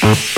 Gracias.